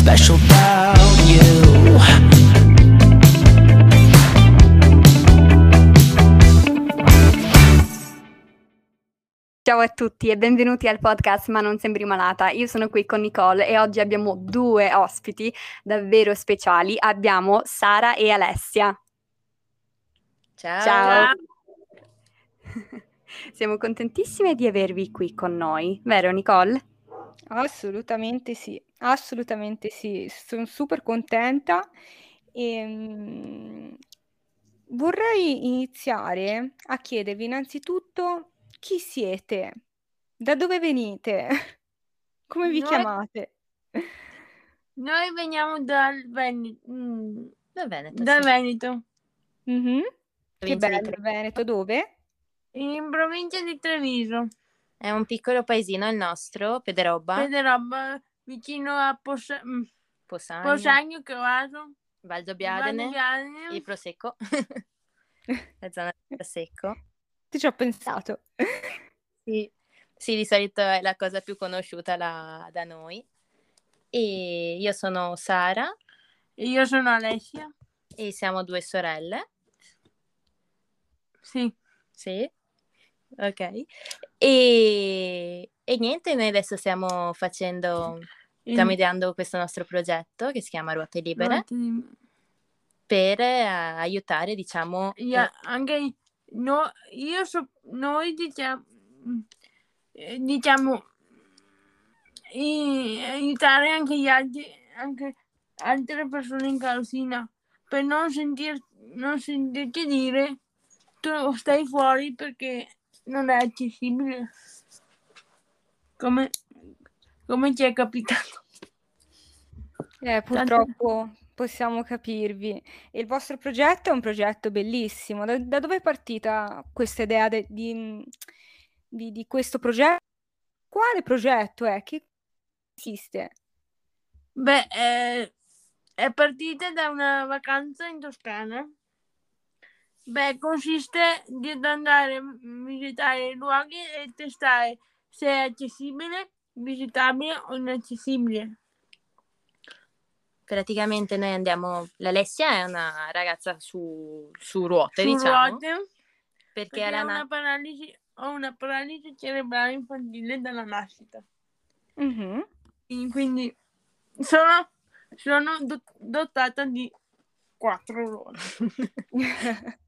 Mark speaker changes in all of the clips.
Speaker 1: special about you.
Speaker 2: Ciao a tutti e benvenuti al podcast Ma non sembri malata. Io sono qui con Nicole e oggi abbiamo due ospiti davvero speciali. Abbiamo Sara e Alessia.
Speaker 3: Ciao.
Speaker 2: Ciao. Siamo contentissime di avervi qui con noi, vero Nicole?
Speaker 4: Assolutamente sì, assolutamente sì, sono super contenta e mm, vorrei iniziare a chiedervi innanzitutto chi siete, da dove venite, come vi
Speaker 5: Noi-
Speaker 4: chiamate?
Speaker 5: Noi veniamo dal Veneto. mm,
Speaker 3: Va bene, tu
Speaker 5: dal
Speaker 3: sì.
Speaker 5: Veneto,
Speaker 4: Mhm, Che
Speaker 3: Provincia di
Speaker 4: bello, Veneto, dove?
Speaker 5: in provincia di Treviso,
Speaker 3: È un piccolo paesino il nostro, Pederobba,
Speaker 5: Pederobba, vicino a Posa- mm,
Speaker 3: Posagno,
Speaker 5: Posagno, Cavaso,
Speaker 3: Valdobbiadene,
Speaker 5: Valdiviane.
Speaker 3: il Prosecco, la zona del Prosecco.
Speaker 4: Ti ci ho pensato.
Speaker 3: Sì. Sì, di solito è la cosa più conosciuta là- da noi. E io sono Sara
Speaker 5: E io sono Alessia.
Speaker 3: e siamo due sorelle.
Speaker 5: Sì.
Speaker 3: Sì, ok. E, e niente, noi adesso stiamo facendo, stiamo ideando questo nostro progetto che si chiama Ruote Libere
Speaker 5: Ruote
Speaker 3: per eh, aiutare, diciamo, eh,
Speaker 5: anche no, io so, noi diciamo, eh, diciamo i- aiutare anche gli altri, anche altre persone in carrozzina per non sentir, non sentirti dire tu stai fuori perché non è accessibile come, come ci è capitato.
Speaker 4: Eh, purtroppo possiamo capirvi. Il vostro progetto è un progetto bellissimo. Da, da dove è partita questa idea de- di, di- di questo progetto? Quale progetto è? Che esiste?
Speaker 5: Beh, eh, è partita da una vacanza in Toscana. Beh, consiste di andare a visitare i luoghi e testare se è accessibile, visitabile o inaccessibile.
Speaker 3: Praticamente noi andiamo, l'Alessia è una ragazza su, su ruote,
Speaker 5: Su
Speaker 3: diciamo,
Speaker 5: ruote,
Speaker 3: perché
Speaker 5: perché ha una
Speaker 3: na-
Speaker 5: paralisi, ho una paralisi cerebrale infantile dalla nascita.
Speaker 4: Mhm.
Speaker 5: E Quindi sono, sono dot- dotata di quattro ruote.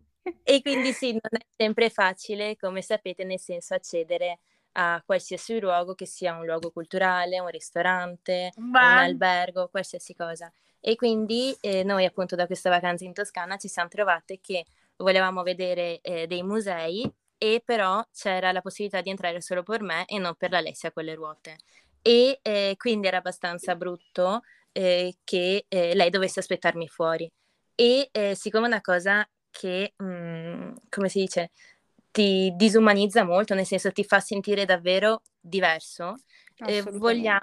Speaker 3: E quindi sì, non è sempre facile, come sapete, nel senso accedere a qualsiasi luogo, che sia un luogo culturale, un ristorante,
Speaker 5: Un
Speaker 3: un albergo, qualsiasi cosa. E quindi eh, noi appunto da questa vacanza in Toscana ci siamo trovate che volevamo vedere eh, dei musei e però c'era la possibilità di entrare solo per me e non per l'Alessia con le ruote. E eh, quindi era abbastanza brutto eh, che eh, lei dovesse aspettarmi fuori. E eh, siccome una cosa che, mm, come si dice, ti disumanizza molto, nel senso ti fa sentire davvero diverso, eh, vogliamo,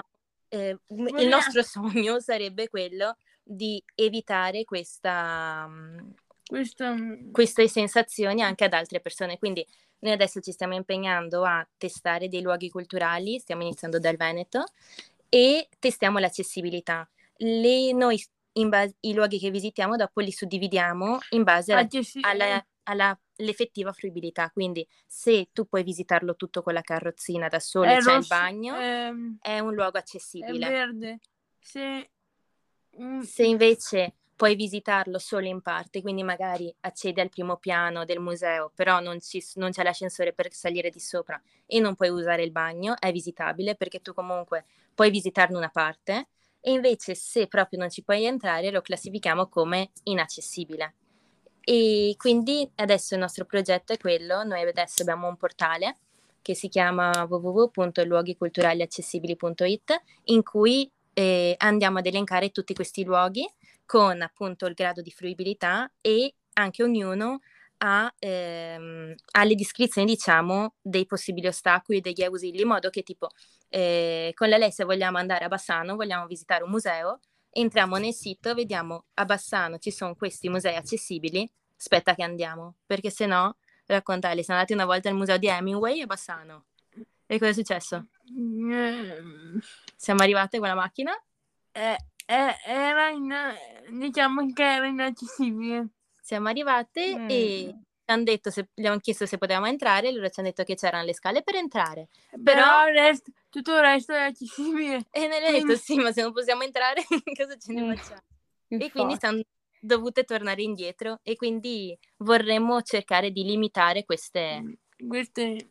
Speaker 3: eh, il nostro sogno sarebbe quello di evitare questa, mm,
Speaker 5: Questo
Speaker 3: queste sensazioni anche ad altre persone. Quindi noi adesso ci stiamo impegnando a testare dei luoghi culturali, stiamo iniziando dal Veneto, e testiamo l'accessibilità. Le- noi in base, i luoghi che visitiamo dopo li suddividiamo in base alla, alla- l'effettiva fruibilità. Quindi, se tu puoi visitarlo tutto con la carrozzina da solo,
Speaker 5: è
Speaker 3: c'è il bagno,
Speaker 5: ehm,
Speaker 3: è un luogo
Speaker 5: è
Speaker 3: accessibile.
Speaker 5: verde. Se, mm,
Speaker 3: Se invece puoi visitarlo solo in parte, quindi magari accedi al primo piano del museo, però non, ci- non c'è l'ascensore per salire di sopra e non puoi usare il bagno, è visitabile perché tu comunque puoi visitarne una parte. E invece, se proprio non ci puoi entrare, lo classifichiamo come inaccessibile. E quindi adesso il nostro progetto è quello, noi adesso abbiamo un portale che si chiama www.luoghiculturaliaccessibili.it in cui eh, andiamo ad elencare tutti questi luoghi con appunto il grado di fruibilità e anche ognuno ha, ehm, ha le descrizioni diciamo dei possibili ostacoli, degli ausili, in modo che tipo eh, con l'Alessia vogliamo andare a Bassano, vogliamo visitare un museo, entriamo nel sito, vediamo a Bassano ci sono questi musei accessibili, aspetta che andiamo, perché se no, raccontare, siamo andati una volta al museo di Hemingway a Bassano. E cosa è successo?
Speaker 5: ehm,
Speaker 3: Siamo arrivate con la macchina
Speaker 5: eh, eh, era in, diciamo che era inaccessibile.
Speaker 3: Siamo arrivate
Speaker 4: Mm.
Speaker 3: e hanno detto se, gli hanno chiesto se potevamo entrare, loro ci hanno detto che c'erano le scale per entrare.
Speaker 5: Però
Speaker 3: Però-
Speaker 5: il resto- tutto il resto è accessibile.
Speaker 3: E noi abbiamo detto sì, ma se non possiamo entrare, cosa ce ne
Speaker 4: Mm.
Speaker 3: facciamo? E quindi siamo dovute tornare indietro e quindi vorremmo cercare di limitare queste...
Speaker 5: Queste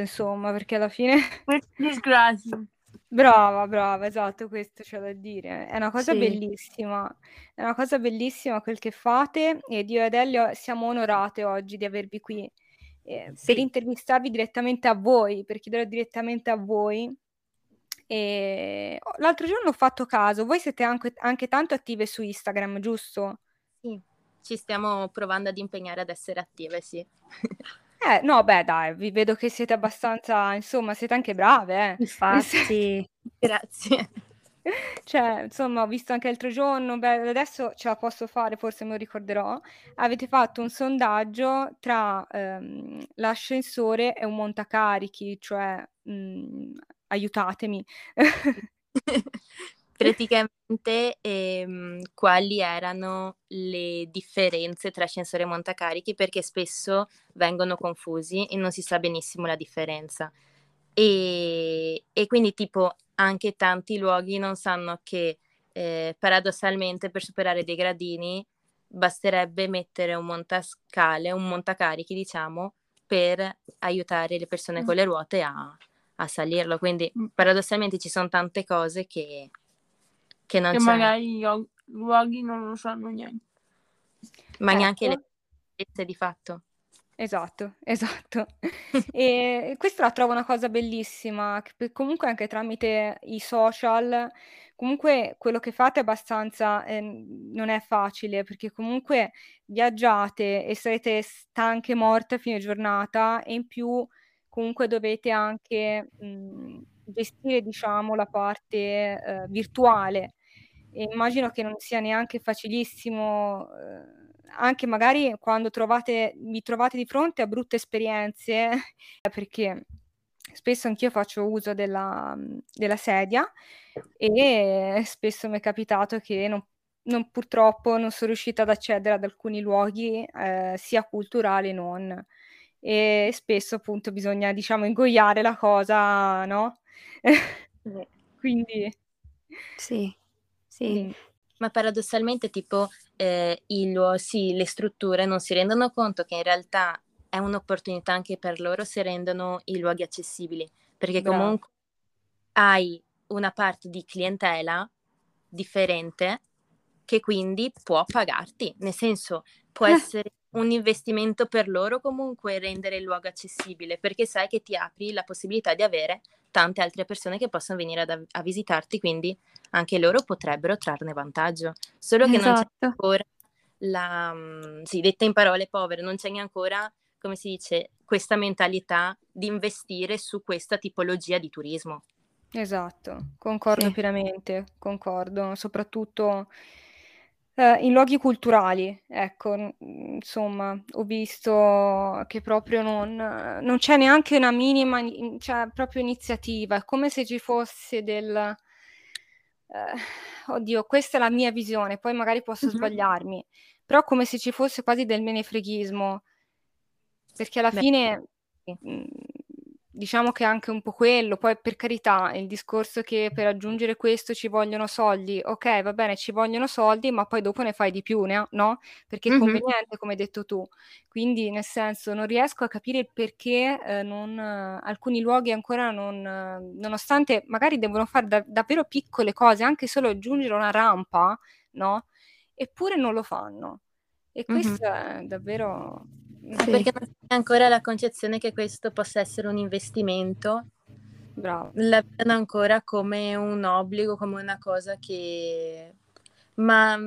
Speaker 4: insomma, perché alla fine
Speaker 5: queste disgrazie.
Speaker 4: Brava, brava, esatto, questo c'è da dire. È una cosa
Speaker 2: Sì.
Speaker 4: bellissima, è una cosa bellissima quel che fate ed io ed Elio siamo onorate oggi di avervi qui eh,
Speaker 2: Sì.
Speaker 4: per intervistarvi direttamente a voi, per chiedere direttamente a voi. E oh, l'altro giorno ho fatto caso, voi siete anche, anche tanto attive su Instagram, giusto?
Speaker 3: Sì, ci stiamo provando ad impegnare ad essere attive, sì.
Speaker 4: Eh, no, beh, dai, vi vedo che siete abbastanza, insomma, siete anche brave, eh.
Speaker 2: Infatti,
Speaker 3: Grazie.
Speaker 4: Cioè, insomma, ho visto anche l'altro giorno, beh, adesso ce la posso fare, forse me lo ricorderò. Avete fatto un sondaggio tra ehm, l'ascensore e un montacarichi, cioè mm, aiutatemi.
Speaker 3: Praticamente ehm, quali erano le differenze tra ascensore e montacarichi perché spesso vengono confusi e non si sa benissimo la differenza. E, e quindi tipo anche tanti luoghi non sanno che eh, paradossalmente per superare dei gradini basterebbe mettere un montascale, un montacarichi diciamo, per aiutare le persone con le ruote a, a salirlo. Quindi paradossalmente ci sono tante cose che, che non
Speaker 5: che
Speaker 3: c'è,
Speaker 5: magari i luoghi non lo sanno neanche.
Speaker 3: ma neanche le
Speaker 4: Ecco.
Speaker 3: certezze di fatto.
Speaker 4: Esatto, esatto. E questa la trovo una cosa bellissima, che comunque anche tramite i social, comunque quello che fate è abbastanza, eh, non è facile, perché comunque viaggiate e sarete stanche, morte a fine giornata e in più comunque dovete anche mh, gestire, diciamo, la parte eh, virtuale. E immagino che non sia neanche facilissimo, eh, anche magari quando trovate, vi trovate di fronte a brutte esperienze, perché spesso anch'io faccio uso della, della sedia e spesso mi è capitato che non, non- purtroppo non sono riuscita ad accedere ad alcuni luoghi, eh, sia culturali non. E spesso appunto bisogna, diciamo, ingoiare la cosa, no? Quindi...
Speaker 2: sì, sì.
Speaker 3: Ma paradossalmente, tipo, eh, i luo- sì, le strutture non si rendono conto che in realtà è un'opportunità anche per loro se rendono i luoghi accessibili, perché
Speaker 4: Bravo.
Speaker 3: comunque hai una parte di clientela differente che quindi può pagarti, nel senso può essere un investimento per loro comunque rendere il luogo accessibile, perché sai che ti apri la possibilità di avere tante altre persone che possono venire ad- a visitarti, quindi anche loro potrebbero trarne vantaggio. Solo che non c'è
Speaker 2: Esatto.
Speaker 3: ancora la, mm, sì, detta in parole povere, non c'è ancora, come si dice, questa mentalità di investire su questa tipologia di turismo.
Speaker 4: Esatto, concordo
Speaker 2: Sì.
Speaker 4: pienamente, concordo, soprattutto eh, in luoghi culturali, ecco, n- insomma, ho visto che proprio non, non c'è neanche una minima, ni- cioè, proprio iniziativa, è come se ci fosse del... eh, oddio, questa è la mia visione, poi magari posso
Speaker 3: Mhm.
Speaker 4: sbagliarmi, però come se ci fosse quasi del menefreghismo, perché alla
Speaker 3: Beh,
Speaker 4: fine mh, diciamo che è anche un po' quello, poi per carità, il discorso che per raggiungere questo ci vogliono soldi, ok, va bene, ci vogliono soldi, ma poi dopo ne fai di più, ne- no? Perché è
Speaker 3: Mhm.
Speaker 4: conveniente, come hai detto tu. Quindi, nel senso, non riesco a capire il perché eh, non, eh, alcuni luoghi ancora non, eh, nonostante magari devono fare da- davvero piccole cose, anche solo aggiungere una rampa, no? Eppure non lo fanno. E questo è davvero...
Speaker 2: Sì.
Speaker 3: perché non c'è ancora la concezione che questo possa essere un investimento,
Speaker 4: Bravo.
Speaker 3: la vedono ancora come un obbligo, come una cosa che... Ma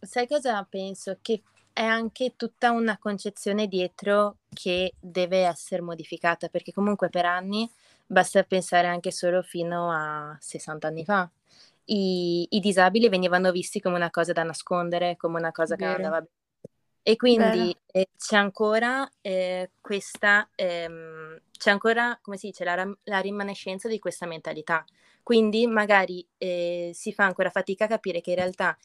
Speaker 3: sai cosa penso? Che è anche tutta una concezione dietro che deve essere modificata, perché comunque per anni, basta pensare anche solo fino a 60 anni fa, i, i disabili venivano visti come una cosa da nascondere, come una cosa che
Speaker 4: Vero.
Speaker 3: andava bene. E quindi eh, c'è ancora eh, questa, ehm, c'è ancora, come si dice, la, la rimanescenza di questa mentalità. Quindi magari eh, si fa ancora fatica a capire che in realtà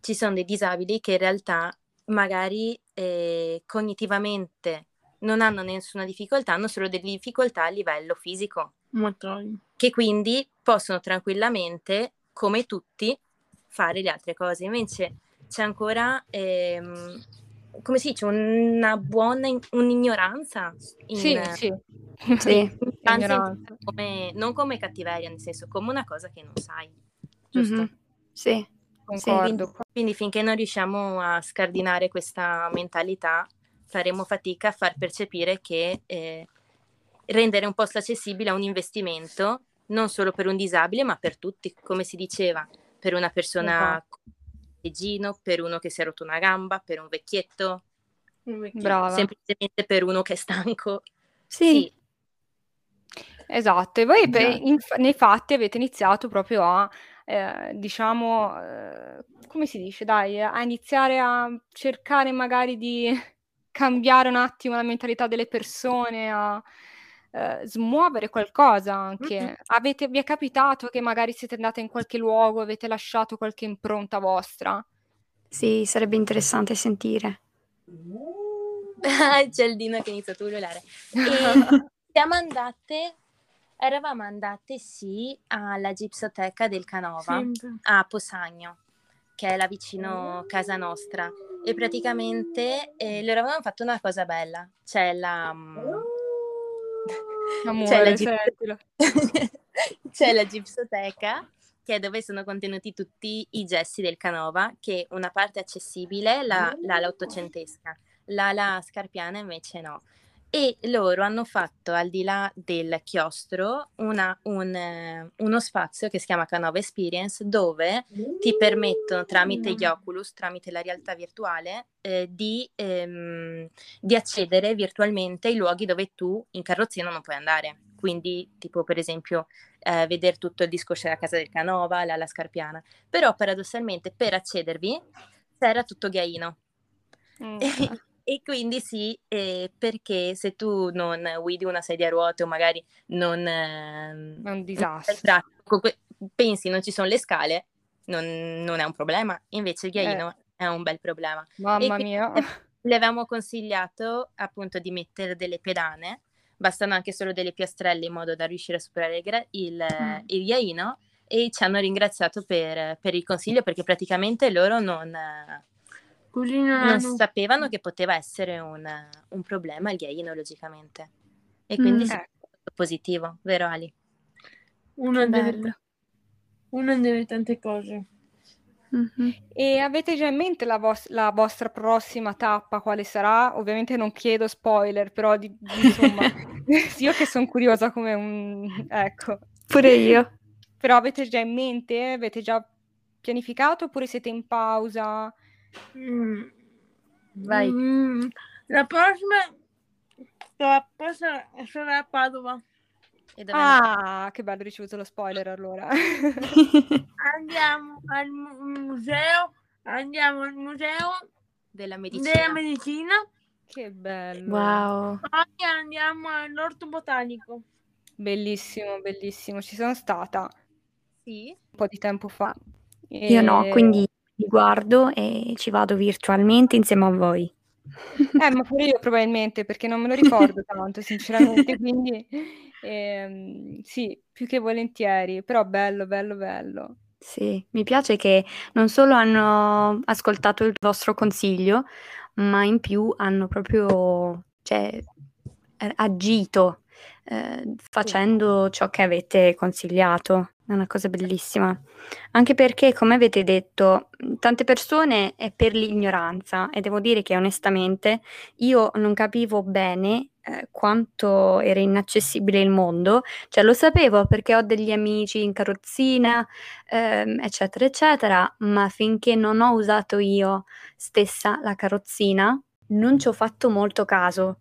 Speaker 3: ci sono dei disabili che in realtà magari eh, cognitivamente non hanno nessuna difficoltà, hanno solo delle difficoltà a livello fisico,
Speaker 5: Motori.
Speaker 3: che quindi possono tranquillamente, come tutti, fare le altre cose. Invece c'è ancora, ehm, come si dice, una buona in- un'ignoranza in,
Speaker 4: Sì, sì.
Speaker 2: Sì.
Speaker 4: Ignoranza.
Speaker 3: come- non come cattiveria, nel senso come una cosa che non sai, giusto?
Speaker 2: Mhm. Sì.
Speaker 4: Concordo.
Speaker 3: Quindi finché non riusciamo a scardinare questa mentalità, faremo fatica a far percepire che eh, rendere un posto accessibile è un investimento non solo per un disabile, ma per tutti, come si diceva, per una persona
Speaker 4: Esatto.
Speaker 3: Con leggino, per uno che si è rotto una gamba, per un vecchietto,
Speaker 4: Brava.
Speaker 3: semplicemente per uno che è stanco.
Speaker 2: Sì.
Speaker 4: Esatto, e voi per- in- nei fatti avete iniziato proprio a, eh, diciamo, eh, come si dice, dai, a iniziare a cercare magari di cambiare un attimo la mentalità delle persone, a eh, smuovere qualcosa anche.
Speaker 3: Mhm.
Speaker 4: Avete, vi è capitato che magari siete andate in qualche luogo, avete lasciato qualche impronta vostra?
Speaker 2: Sì, sarebbe interessante sentire.
Speaker 3: C'è il Dino che inizia a ululare. Siamo andate, eravamo andate sì alla gipsoteca del Canova
Speaker 5: Sempre.
Speaker 3: a Posagno, che è là vicino casa nostra. E praticamente eh, loro avevano fatto una cosa bella. C'è la...
Speaker 4: Amore,
Speaker 3: c'è la gip- c'è la gipsoteca che è dove sono contenuti tutti i gessi del Canova, che una parte è accessibile, la, l'ala ottocentesca, l'ala scarpiana invece no. E loro hanno fatto al di là del chiostro una- un, eh, uno spazio che si chiama Canova Experience dove ti permettono tramite gli Oculus, tramite la realtà virtuale, eh, di, ehm, di accedere virtualmente ai luoghi dove tu in carrozzina non puoi andare. Quindi, tipo per esempio, eh, vedere tutto il discorso della casa del Canova, la, la Scarpiana. Però paradossalmente per accedervi c'era tutto ghiaino.
Speaker 4: Mm.
Speaker 3: E quindi sì, eh, perché se tu non guidi una sedia a ruote o magari non... ehm,
Speaker 4: È un
Speaker 3: non
Speaker 4: disastro.
Speaker 3: que- pensi non ci sono le scale, non, non è un problema. Invece il ghiaino è un bel problema.
Speaker 4: Mamma mia.
Speaker 3: le avevamo consigliato appunto di mettere delle pedane, bastano anche solo delle piastrelle in modo da riuscire a superare il, gra- il,
Speaker 5: Mm.
Speaker 3: il ghiaino e ci hanno ringraziato per, per il consiglio perché praticamente loro non,
Speaker 5: Così non
Speaker 3: non
Speaker 5: hanno...
Speaker 3: sapevano che poteva essere un, un problema il ghiaino logicamente. E quindi
Speaker 2: Mm.
Speaker 3: sì,
Speaker 4: Ecco.
Speaker 3: è stato positivo, vero Ali?
Speaker 5: Una delle, una delle tante cose.
Speaker 2: Mhm.
Speaker 4: E avete già in mente la, vos- la vostra prossima tappa, quale sarà? Ovviamente non chiedo spoiler, però di- di- insomma, io che sono curiosa come un... ecco.
Speaker 2: Pure io.
Speaker 4: Però avete già in mente? Avete già pianificato oppure siete in pausa?
Speaker 5: Mm.
Speaker 3: Vai.
Speaker 5: Mm, La prossima sarà, sarà a Padova.
Speaker 3: E?
Speaker 4: Ah, che bello, ho ricevuto lo spoiler allora.
Speaker 5: Andiamo al mu- museo, andiamo al museo
Speaker 3: della medicina.
Speaker 5: della medicina,
Speaker 4: Che bello.
Speaker 2: Wow.
Speaker 5: poi andiamo all'orto botanico.
Speaker 4: Bellissimo, bellissimo. Ci sono stata
Speaker 3: Sì.
Speaker 4: un po' di tempo fa.
Speaker 2: Io no,
Speaker 4: E-
Speaker 2: quindi li guardo e ci vado virtualmente insieme a voi.
Speaker 4: Eh, ma pure io probabilmente, perché non me lo ricordo tanto, sinceramente, quindi ehm, sì, più che volentieri, però bello, bello, bello.
Speaker 2: Sì, mi piace che non solo hanno ascoltato il vostro consiglio, ma in più hanno proprio, cioè, eh, agito eh, facendo ciò che avete consigliato. È una cosa bellissima. Anche perché, come avete detto, tante persone è per l'ignoranza e devo dire che onestamente io non capivo bene eh, quanto era inaccessibile il mondo. Cioè, lo sapevo perché ho degli amici in carrozzina, ehm, eccetera, eccetera, ma finché non ho usato io stessa la carrozzina, non ci ho fatto molto caso.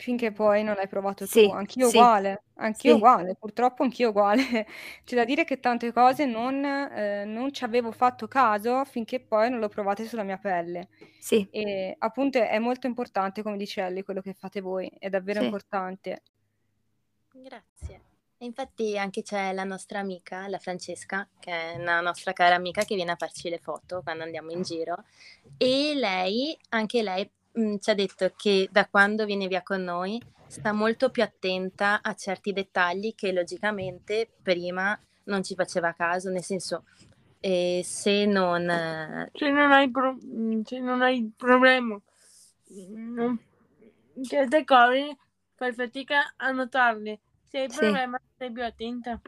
Speaker 4: Finché poi non l'hai provato tu,
Speaker 2: Sì,
Speaker 4: anch'io
Speaker 2: sì,
Speaker 4: uguale, anch'io
Speaker 2: sì.
Speaker 4: uguale, purtroppo anch'io uguale. C'è da dire che tante cose non, eh, non ci avevo fatto caso finché poi non l'ho provate sulla mia pelle.
Speaker 2: Sì,
Speaker 4: E appunto è molto importante, come dice Ellie, quello che fate voi, è davvero
Speaker 2: sì.
Speaker 4: importante.
Speaker 3: Grazie. E infatti anche c'è la nostra amica, la Francesca, che è una nostra cara amica che viene a farci le foto quando andiamo in giro e lei, anche lei, mh, ci ha detto che da quando viene via con noi sta molto più attenta a certi dettagli che logicamente prima non ci faceva caso, nel senso eh, se non... eh,
Speaker 5: Se non hai, pro- mm, se non hai problema, non- certe cose fai fatica a notarle. Se hai
Speaker 2: Sì.
Speaker 5: problema, stai più attenta.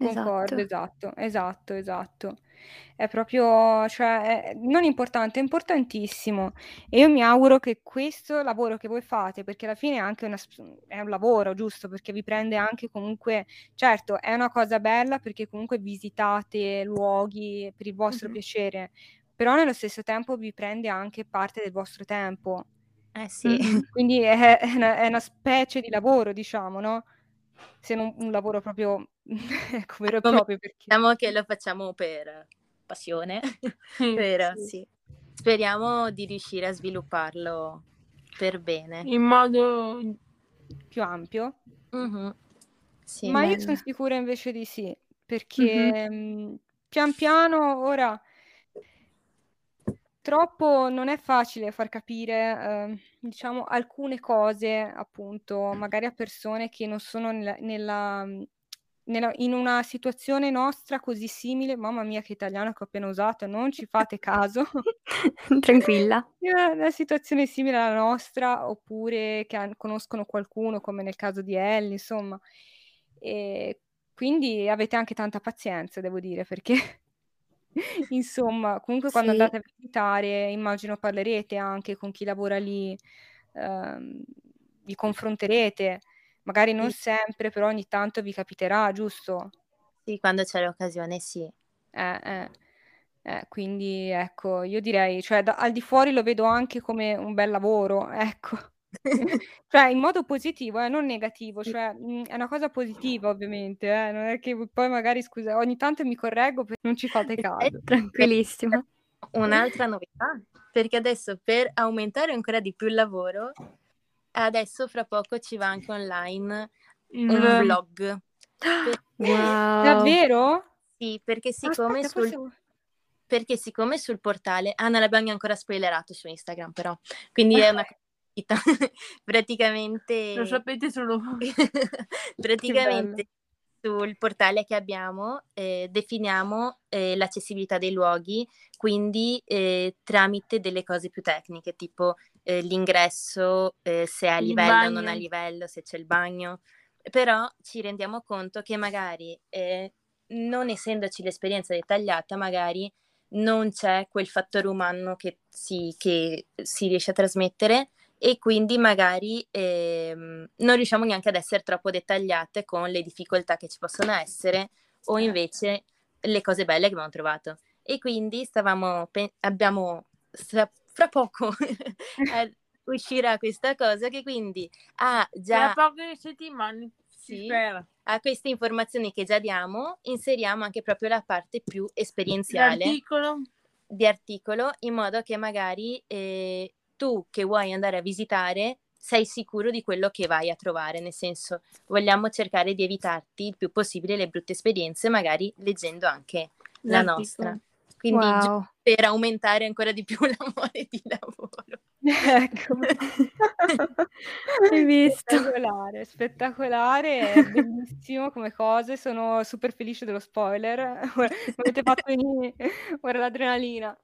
Speaker 4: Concordo,
Speaker 2: Esatto.
Speaker 4: esatto, esatto, esatto. È proprio, cioè, è non importante, è importantissimo. E io mi auguro che questo lavoro che voi fate, perché alla fine è anche una è un lavoro, giusto? Perché vi prende anche comunque, certo, è una cosa bella perché comunque visitate luoghi per il vostro
Speaker 3: Mhm.
Speaker 4: piacere, però nello stesso tempo vi prende anche parte del vostro tempo.
Speaker 3: Eh sì.
Speaker 4: Quindi è, è una, è una specie di lavoro, diciamo, no? Se non un lavoro proprio ecco, vero e proprio, perché
Speaker 3: diciamo che lo facciamo per passione,
Speaker 5: Sì.
Speaker 3: però
Speaker 4: Sì.
Speaker 3: sì. Speriamo di riuscire a svilupparlo per bene.
Speaker 5: In modo
Speaker 4: più ampio.
Speaker 3: Mhm. Sì.
Speaker 4: Ma io
Speaker 2: bello.
Speaker 4: sono sicura invece di sì, perché mh, pian piano ora troppo non è facile far capire, ehm, diciamo, alcune cose, appunto, magari a persone che non sono nella, nella, mh, nella- in una situazione nostra così simile. Mamma mia, che italiano che ho appena usato, non ci fate caso.
Speaker 2: Tranquilla.
Speaker 4: in una, una situazione simile alla nostra, oppure che han- conoscono qualcuno, come nel caso di Ellie, insomma. E quindi avete anche tanta pazienza, devo dire, perché insomma, comunque quando
Speaker 2: Sì.
Speaker 4: andate a visitare, immagino parlerete anche con chi lavora lì, ehm, vi confronterete, magari non
Speaker 3: Sì.
Speaker 4: sempre, però ogni tanto vi capiterà, giusto?
Speaker 3: Sì, quando c'è l'occasione, sì.
Speaker 4: Eh, eh. Eh, quindi ecco, io direi, cioè da- al di fuori lo vedo anche come un bel lavoro, ecco. Cioè in modo positivo, eh, non negativo, cioè mh, è una cosa positiva ovviamente, eh, non è che poi magari, scusa, ogni tanto mi correggo perché non ci fate caso.
Speaker 2: Tranquillissima.
Speaker 3: Un'altra novità, perché adesso per aumentare ancora di più il lavoro, adesso fra poco ci va anche online
Speaker 5: il,
Speaker 3: un vlog.
Speaker 2: Wow.
Speaker 4: Davvero?
Speaker 3: Sì, perché siccome,
Speaker 4: Aspetta,
Speaker 3: sul,
Speaker 4: forse-
Speaker 3: perché siccome sul portale... Ah, non l'abbiamo ancora spoilerato su Instagram, però. Quindi è una cosa praticamente...
Speaker 5: lo sapete solo voi.
Speaker 3: praticamente sul portale che abbiamo eh, definiamo eh, l'accessibilità dei luoghi, quindi eh, tramite delle cose più tecniche, tipo eh, l'ingresso, eh, se è a livello o non a livello, se c'è il bagno. Però ci rendiamo conto che magari, eh, non essendoci l'esperienza dettagliata, magari non c'è quel fattore umano che si, che si riesce a trasmettere e quindi magari ehm, non riusciamo neanche ad essere troppo dettagliate con le difficoltà che ci possono essere o invece le cose belle che abbiamo trovato. E quindi stavamo, abbiamo, fra, poco eh, uscirà questa cosa che quindi ha già
Speaker 5: Tra poche settimane
Speaker 3: Sì. a queste informazioni che già diamo inseriamo anche proprio la parte più esperienziale
Speaker 5: L'articolo
Speaker 3: di articolo in modo che magari eh, tu che vuoi andare a visitare sei sicuro di quello che vai a trovare, nel senso vogliamo cercare di evitarti il più possibile le brutte esperienze, magari leggendo anche la nostra. Quindi
Speaker 2: Wow.
Speaker 3: per aumentare ancora di più l'amore di lavoro.
Speaker 4: Ecco.
Speaker 2: Hai visto?
Speaker 4: Spettacolare, spettacolare, bellissimo come cose, sono super felice dello spoiler, ora mi avete fatto venire ora l'adrenalina.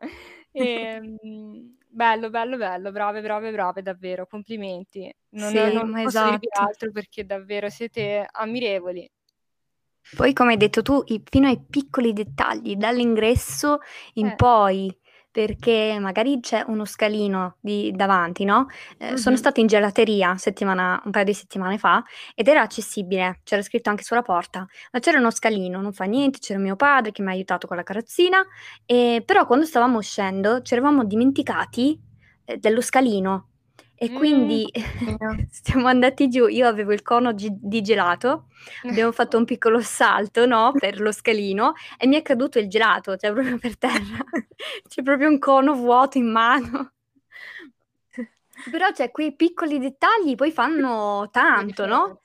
Speaker 4: Ehm, bello, bello, bello, brave, brave, brave, davvero, complimenti. Non,
Speaker 2: Sì,
Speaker 4: non posso dirvi
Speaker 2: esatto.
Speaker 4: altro perché davvero siete ammirevoli.
Speaker 2: Poi, come hai detto tu, i- fino ai piccoli dettagli, dall'ingresso in
Speaker 4: Eh.
Speaker 2: poi, perché magari c'è uno scalino di- davanti, no? Eh, Sono
Speaker 3: Mhm.
Speaker 2: stata in gelateria settimana- un paio di settimane fa ed era accessibile, c'era scritto anche sulla porta, ma c'era uno scalino, non fa niente, c'era mio padre che mi ha aiutato con la carrozzina, e- però quando stavamo uscendo ci eravamo dimenticati eh, dello scalino E
Speaker 4: Mm.
Speaker 2: quindi siamo andati giù, io avevo il cono gi- di gelato, abbiamo fatto un piccolo salto, no, per lo scalino e mi è caduto il gelato, cioè proprio per terra. C'è proprio un cono vuoto in mano. Però cioè, quei piccoli dettagli poi fanno tanto, no?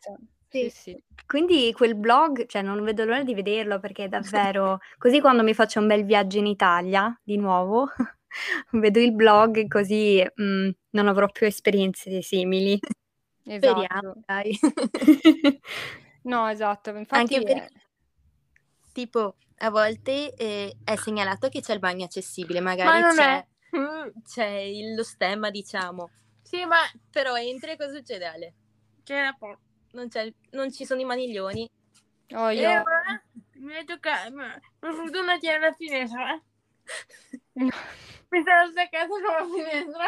Speaker 3: Sì,
Speaker 4: sì.
Speaker 2: Quindi quel blog, cioè non vedo l'ora di vederlo perché è davvero... Così quando mi faccio un bel viaggio in Italia, di nuovo, vedo il blog così mm, non avrò più esperienze simili.
Speaker 3: Speriamo,
Speaker 4: Esatto.
Speaker 3: dai.
Speaker 4: No, esatto. Infatti,
Speaker 3: Anche perché,
Speaker 4: eh,
Speaker 3: tipo, a volte eh, è segnalato che c'è il bagno accessibile,
Speaker 5: Ma
Speaker 3: magari
Speaker 5: non
Speaker 3: c'è,
Speaker 5: è.
Speaker 3: c'è il- lo stemma, diciamo.
Speaker 5: Sì, ma
Speaker 3: Però entri e cosa succede, Ale?
Speaker 5: c'è la porta.
Speaker 3: Non, non ci sono i maniglioni.
Speaker 4: oh,
Speaker 5: E
Speaker 4: io...
Speaker 5: ora mi è toccato, ma per fortuna c'è la finestra. Eh. Mi sono staccata sulla finestra.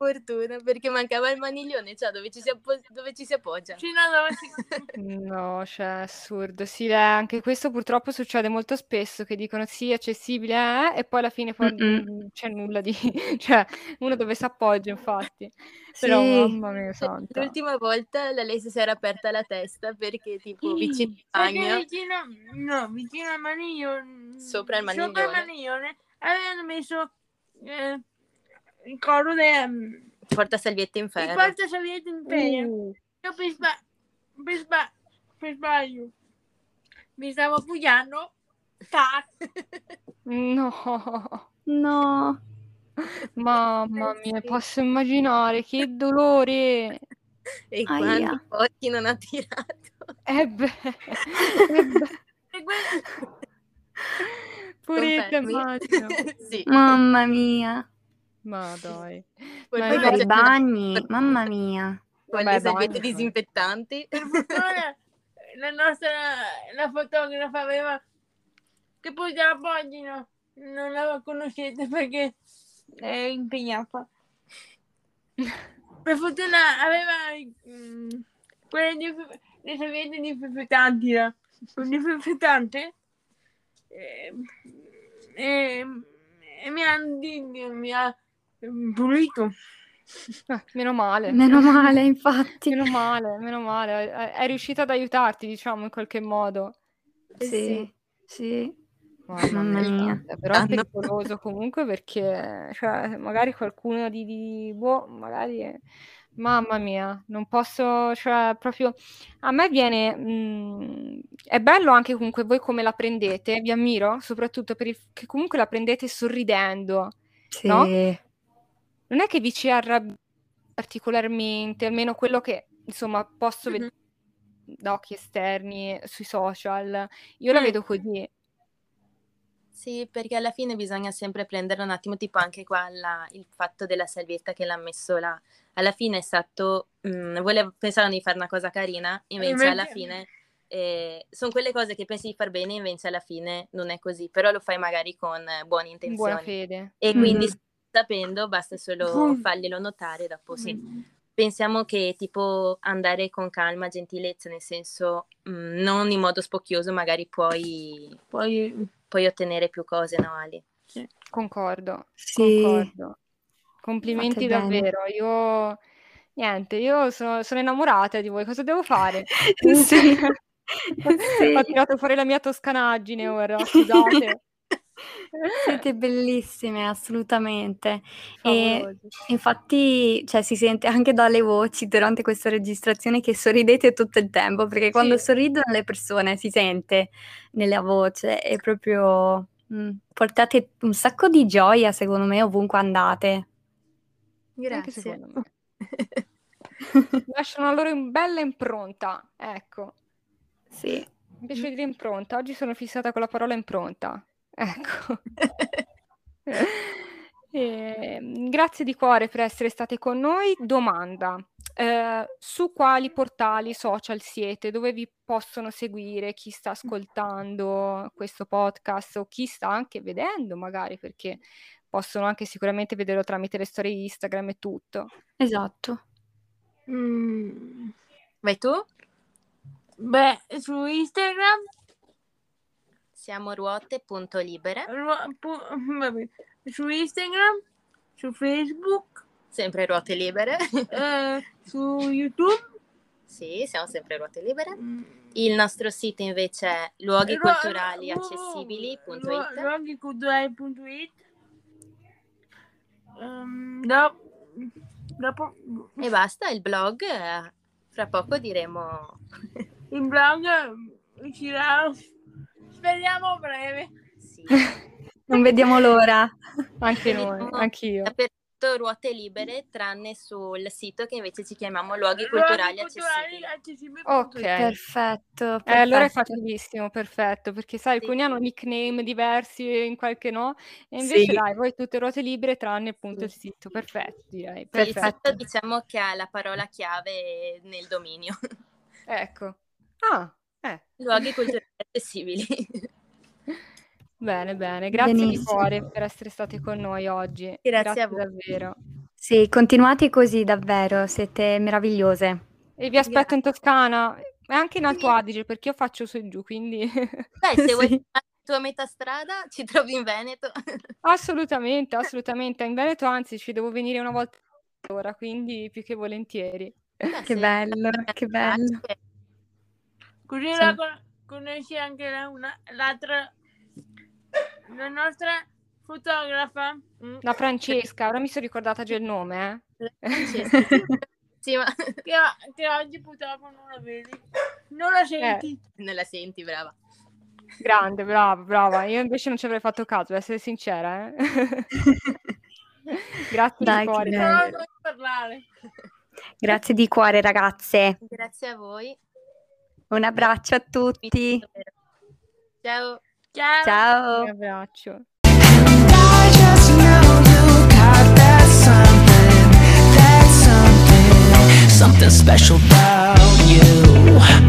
Speaker 3: Sì, fortuna, perché mancava il maniglione, cioè dove ci si, appo- dove ci si appoggia.
Speaker 4: No, cioè, assurdo. Sì, eh, anche questo purtroppo succede molto spesso che dicono sì, accessibile, eh, e poi alla fine poi non c'è nulla di... cioè, uno dove si appoggia, infatti. Però,
Speaker 2: Sì.
Speaker 4: mamma mia
Speaker 3: Cioè,
Speaker 4: santa.
Speaker 3: L'ultima volta la Lei si era aperta la testa perché tipo vicino al bagno,
Speaker 5: vicino, no, vicino al maniglione,
Speaker 3: Sopra il
Speaker 5: sopra il
Speaker 3: maniglione.
Speaker 5: maniglione avevano messo eh, il coro del
Speaker 3: porta salviette in ferro.
Speaker 5: portasalviette in ferro.
Speaker 4: Uh,
Speaker 5: Io per, sba- per, sba- per sbaglio mi stavo appoggiando. Tac.
Speaker 4: no,
Speaker 2: No.
Speaker 4: mamma mia, posso immaginare che dolore.
Speaker 3: E
Speaker 2: Aia.
Speaker 3: quanti occhi non ha tirato.
Speaker 4: Eh beh, eh beh,
Speaker 5: E
Speaker 4: puretta, immagino.
Speaker 3: sì.
Speaker 2: Mamma mia.
Speaker 4: Ma dai.
Speaker 3: Poi
Speaker 4: Ma
Speaker 2: per i bagni, mamma mia.
Speaker 3: con
Speaker 4: Vabbè,
Speaker 3: le salviette
Speaker 4: bagno,
Speaker 3: disinfettanti.
Speaker 5: per fortuna la nostra la fotografa aveva che poi la pagina non la conoscete perché è impegnata. Per fortuna aveva mm, quelle di, le salviette disinfettanti là. Un disinfettante e, e, e mi ha, mi ha pulito.
Speaker 4: Eh, meno male.
Speaker 2: Meno male, infatti.
Speaker 4: Meno male, meno male. È, riuscita ad aiutarti, diciamo, in qualche modo.
Speaker 2: Sì, sì.
Speaker 4: Mamma
Speaker 2: Mamma
Speaker 4: mia, santa, però è pericoloso comunque perché, cioè, magari qualcuno di, di boh, magari, è- mamma mia, non posso, cioè, proprio, a me viene, mm, è bello anche comunque voi come la prendete, vi ammiro, soprattutto per il, che comunque la prendete sorridendo,
Speaker 2: Sì.
Speaker 4: No? Non è che vi ci arrabbiate particolarmente, almeno quello che, insomma, posso
Speaker 3: Mhm.
Speaker 4: vedere da occhi esterni sui social, io la
Speaker 5: Mm.
Speaker 4: vedo così.
Speaker 3: Sì, perché alla fine bisogna sempre prendere un attimo, tipo anche qua la- il fatto della salvietta che l'ha messo là. Alla fine è stato, mm, volevo, pensavano di fare una cosa carina, invece alla fine sono quelle cose che pensi di far bene, invece alla fine non è così, però lo fai magari con eh, buone
Speaker 4: In
Speaker 3: intenzioni.
Speaker 4: buona fede.
Speaker 3: E quindi
Speaker 2: Mm.
Speaker 3: Sapendo, basta solo farglielo notare, dopo sì.
Speaker 5: Mm.
Speaker 3: Pensiamo che tipo andare con calma, gentilezza, nel senso mm, non in modo spocchioso, magari puoi,
Speaker 5: Poi
Speaker 3: puoi ottenere più cose, no Ali?
Speaker 4: Concordo,
Speaker 2: Sì.
Speaker 4: concordo. Complimenti
Speaker 2: Fate bene.
Speaker 4: davvero. Io, niente, io sono, sono innamorata di voi. Cosa devo fare?
Speaker 2: Sì. Sì.
Speaker 4: Ho tirato fuori la mia toscanaggine ora, scusate.
Speaker 2: Siete bellissime, assolutamente. E
Speaker 4: Favolosi.
Speaker 2: infatti, cioè, si sente anche dalle voci durante questa registrazione che sorridete tutto il tempo, perché quando
Speaker 4: Sì.
Speaker 2: sorridono le persone si sente nella voce, è proprio... mm, portate un sacco di gioia, secondo me, ovunque andate.
Speaker 4: Anche secondo me. Lasciano la loro in- bella impronta. Ecco,
Speaker 2: Sì.
Speaker 4: mi piace dire impronta. Oggi sono fissata con la parola impronta. Ecco. Ehm, grazie di cuore per essere state con noi. Domanda: eh, su quali portali social siete? Dove vi possono seguire chi sta ascoltando questo podcast o chi sta anche vedendo, magari perché possono anche sicuramente vederlo tramite le storie Instagram e tutto.
Speaker 2: Esatto.
Speaker 5: mm,
Speaker 3: Vai tu?
Speaker 5: beh, su Instagram
Speaker 3: Siamo ruote.libere.
Speaker 5: ru- pu- su Instagram, su Facebook
Speaker 3: Sempre ruote libere.
Speaker 5: eh, su YouTube.
Speaker 3: sì, siamo sempre ruote libere.
Speaker 5: mm,
Speaker 3: Il nostro sito invece è luoghi
Speaker 5: Ru-
Speaker 3: culturali
Speaker 5: ru-
Speaker 3: accessibili.it.
Speaker 5: lu- luoghiculturali.it. Ehm, do- dopo
Speaker 3: E basta, il blog, eh, fra poco diremo...
Speaker 5: il blog uscirà, speriamo breve.
Speaker 3: sì.
Speaker 2: Non vediamo l'ora.
Speaker 4: Anche noi, anch'io.
Speaker 3: Dappertutto ruote libere, tranne sul sito che invece ci chiamiamo luoghi culturali accessibili.
Speaker 5: accessibili.
Speaker 4: Ok.
Speaker 2: Perfetto,
Speaker 4: Eh, allora è
Speaker 2: perfetto.
Speaker 4: facilissimo, perfetto, perché sai,
Speaker 3: Sì.
Speaker 4: alcuni hanno nickname diversi in qualche no, e invece
Speaker 2: Sì.
Speaker 4: dai, voi tutte ruote libere tranne appunto il sito, perfetto direi,
Speaker 3: Il
Speaker 2: Perfetto.
Speaker 4: perfetto.
Speaker 3: sito diciamo che ha la parola chiave nel dominio.
Speaker 4: Ecco. Ah, eh.
Speaker 3: luoghi culturali accessibili.
Speaker 4: Bene, bene, grazie di
Speaker 2: Benissimo.
Speaker 4: cuore per essere state con noi oggi.
Speaker 3: Grazie a voi.
Speaker 4: davvero.
Speaker 2: Sì, continuate così davvero, siete meravigliose.
Speaker 4: E vi aspetto in Toscana e anche in Alto Adige perché io faccio su e giù, quindi
Speaker 3: Dai, se vuoi
Speaker 2: Sì.
Speaker 3: fare la tua metà strada, ci trovi in Veneto.
Speaker 4: assolutamente, assolutamente. In Veneto anzi ci devo venire una volta all'ora, quindi più che volentieri.
Speaker 3: Beh,
Speaker 2: Che
Speaker 3: se-
Speaker 2: bello, che bello.
Speaker 5: Così
Speaker 2: Sì.
Speaker 5: la con- conosci anche la- una- l'altra, la nostra fotografa. mm,
Speaker 4: La Francesca, ora mi sono ricordata già il nome, eh.
Speaker 3: Francesca, sì, ma
Speaker 5: Che, che oggi purtroppo non la vedi. Non la senti.
Speaker 3: non la senti, brava.
Speaker 4: Grande, brava, brava. Io invece non ci avrei fatto caso, devo essere sincera, eh. Grazie
Speaker 2: Dai,
Speaker 4: di cuore.
Speaker 2: Grazie di cuore, ragazze.
Speaker 3: Grazie a voi.
Speaker 2: Un abbraccio a tutti.
Speaker 3: Ciao.
Speaker 5: Ciao.
Speaker 2: Ciao.
Speaker 4: Un abbraccio. something special about you.